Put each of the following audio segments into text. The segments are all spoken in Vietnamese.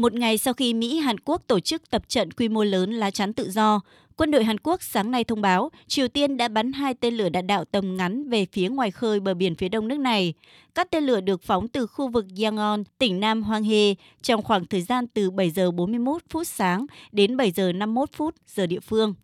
Một ngày sau khi Mỹ Hàn Quốc tổ chức tập trận quy mô lớn lá chắn tự do, quân đội Hàn Quốc sáng nay thông báo Triều Tiên đã bắn hai tên lửa đạn đạo tầm ngắn về phía ngoài khơi bờ biển phía đông nước này. Các tên lửa được phóng từ khu vực Yangon, tỉnh Nam Hoang He trong khoảng thời gian từ 7 giờ 41 phút sáng đến 7 giờ 51 phút giờ địa phương.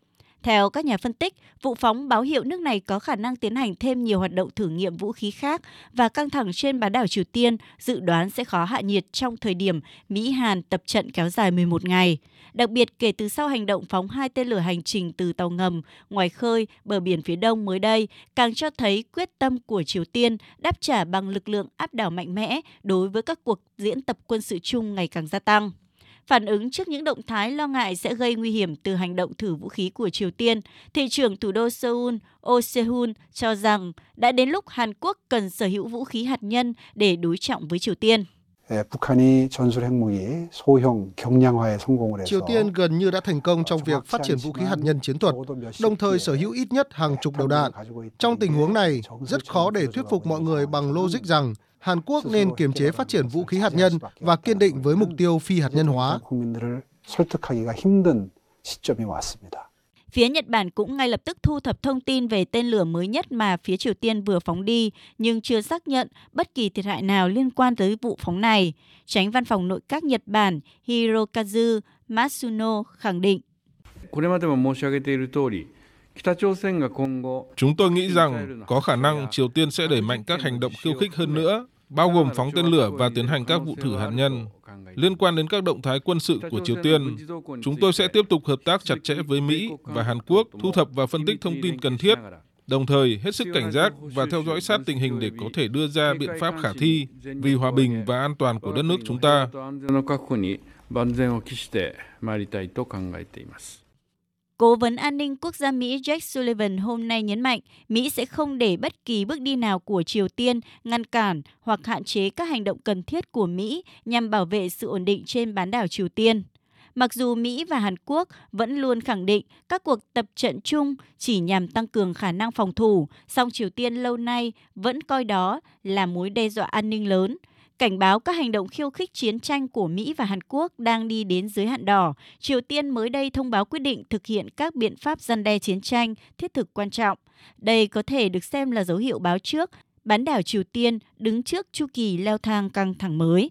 Theo các nhà phân tích, vụ phóng báo hiệu nước này có khả năng tiến hành thêm nhiều hoạt động thử nghiệm vũ khí khác và căng thẳng trên bán đảo Triều Tiên dự đoán sẽ khó hạ nhiệt trong thời điểm Mỹ-Hàn tập trận kéo dài 11 ngày. Đặc biệt kể từ sau hành động phóng hai tên lửa hành trình từ tàu ngầm ngoài khơi bờ biển phía đông mới đây, càng cho thấy quyết tâm của Triều Tiên đáp trả bằng lực lượng áp đảo mạnh mẽ đối với các cuộc diễn tập quân sự chung ngày càng gia tăng. Phản ứng trước những động thái lo ngại sẽ gây nguy hiểm từ hành động thử vũ khí của Triều Tiên, thị trưởng thủ đô Seoul Oh Se-hun cho rằng đã đến lúc Hàn Quốc cần sở hữu vũ khí hạt nhân để đối trọng với Triều Tiên. Triều Tiên gần như đã thành công trong việc phát triển vũ khí hạt nhân chiến thuật, đồng thời sở hữu ít nhất hàng chục đầu đạn. Trong tình huống này, rất khó để thuyết phục mọi người bằng logic rằng Hàn Quốc nên kiềm chế phát triển vũ khí hạt nhân và kiên định với mục tiêu phi hạt nhân hóa. Phía Nhật Bản cũng ngay lập tức thu thập thông tin về tên lửa mới nhất mà phía Triều Tiên vừa phóng đi, nhưng chưa xác nhận bất kỳ thiệt hại nào liên quan tới vụ phóng này. Tránh văn phòng nội các Nhật Bản Hirokazu Matsuno khẳng định. Chúng tôi nghĩ rằng có khả năng Triều Tiên sẽ đẩy mạnh các hành động khiêu khích hơn nữa, bao gồm phóng tên lửa và tiến hành các vụ thử hạt nhân. Liên quan đến các động thái quân sự của Triều Tiên, chúng tôi sẽ tiếp tục hợp tác chặt chẽ với Mỹ và Hàn Quốc thu thập và phân tích thông tin cần thiết, đồng thời hết sức cảnh giác và theo dõi sát tình hình để có thể đưa ra biện pháp khả thi vì hòa bình và an toàn của đất nước chúng ta. Cố vấn an ninh quốc gia Mỹ Jake Sullivan hôm nay nhấn mạnh Mỹ sẽ không để bất kỳ bước đi nào của Triều Tiên ngăn cản hoặc hạn chế các hành động cần thiết của Mỹ nhằm bảo vệ sự ổn định trên bán đảo Triều Tiên. Mặc dù Mỹ và Hàn Quốc vẫn luôn khẳng định các cuộc tập trận chung chỉ nhằm tăng cường khả năng phòng thủ, song Triều Tiên lâu nay vẫn coi đó là mối đe dọa an ninh lớn cảnh báo các hành động khiêu khích chiến tranh của Mỹ và Hàn Quốc đang đi đến giới hạn đỏ, Triều Tiên mới đây thông báo quyết định thực hiện các biện pháp gian đe chiến tranh thiết thực quan trọng. Đây có thể được xem là dấu hiệu báo trước bán đảo Triều Tiên đứng trước chu kỳ leo thang căng thẳng mới.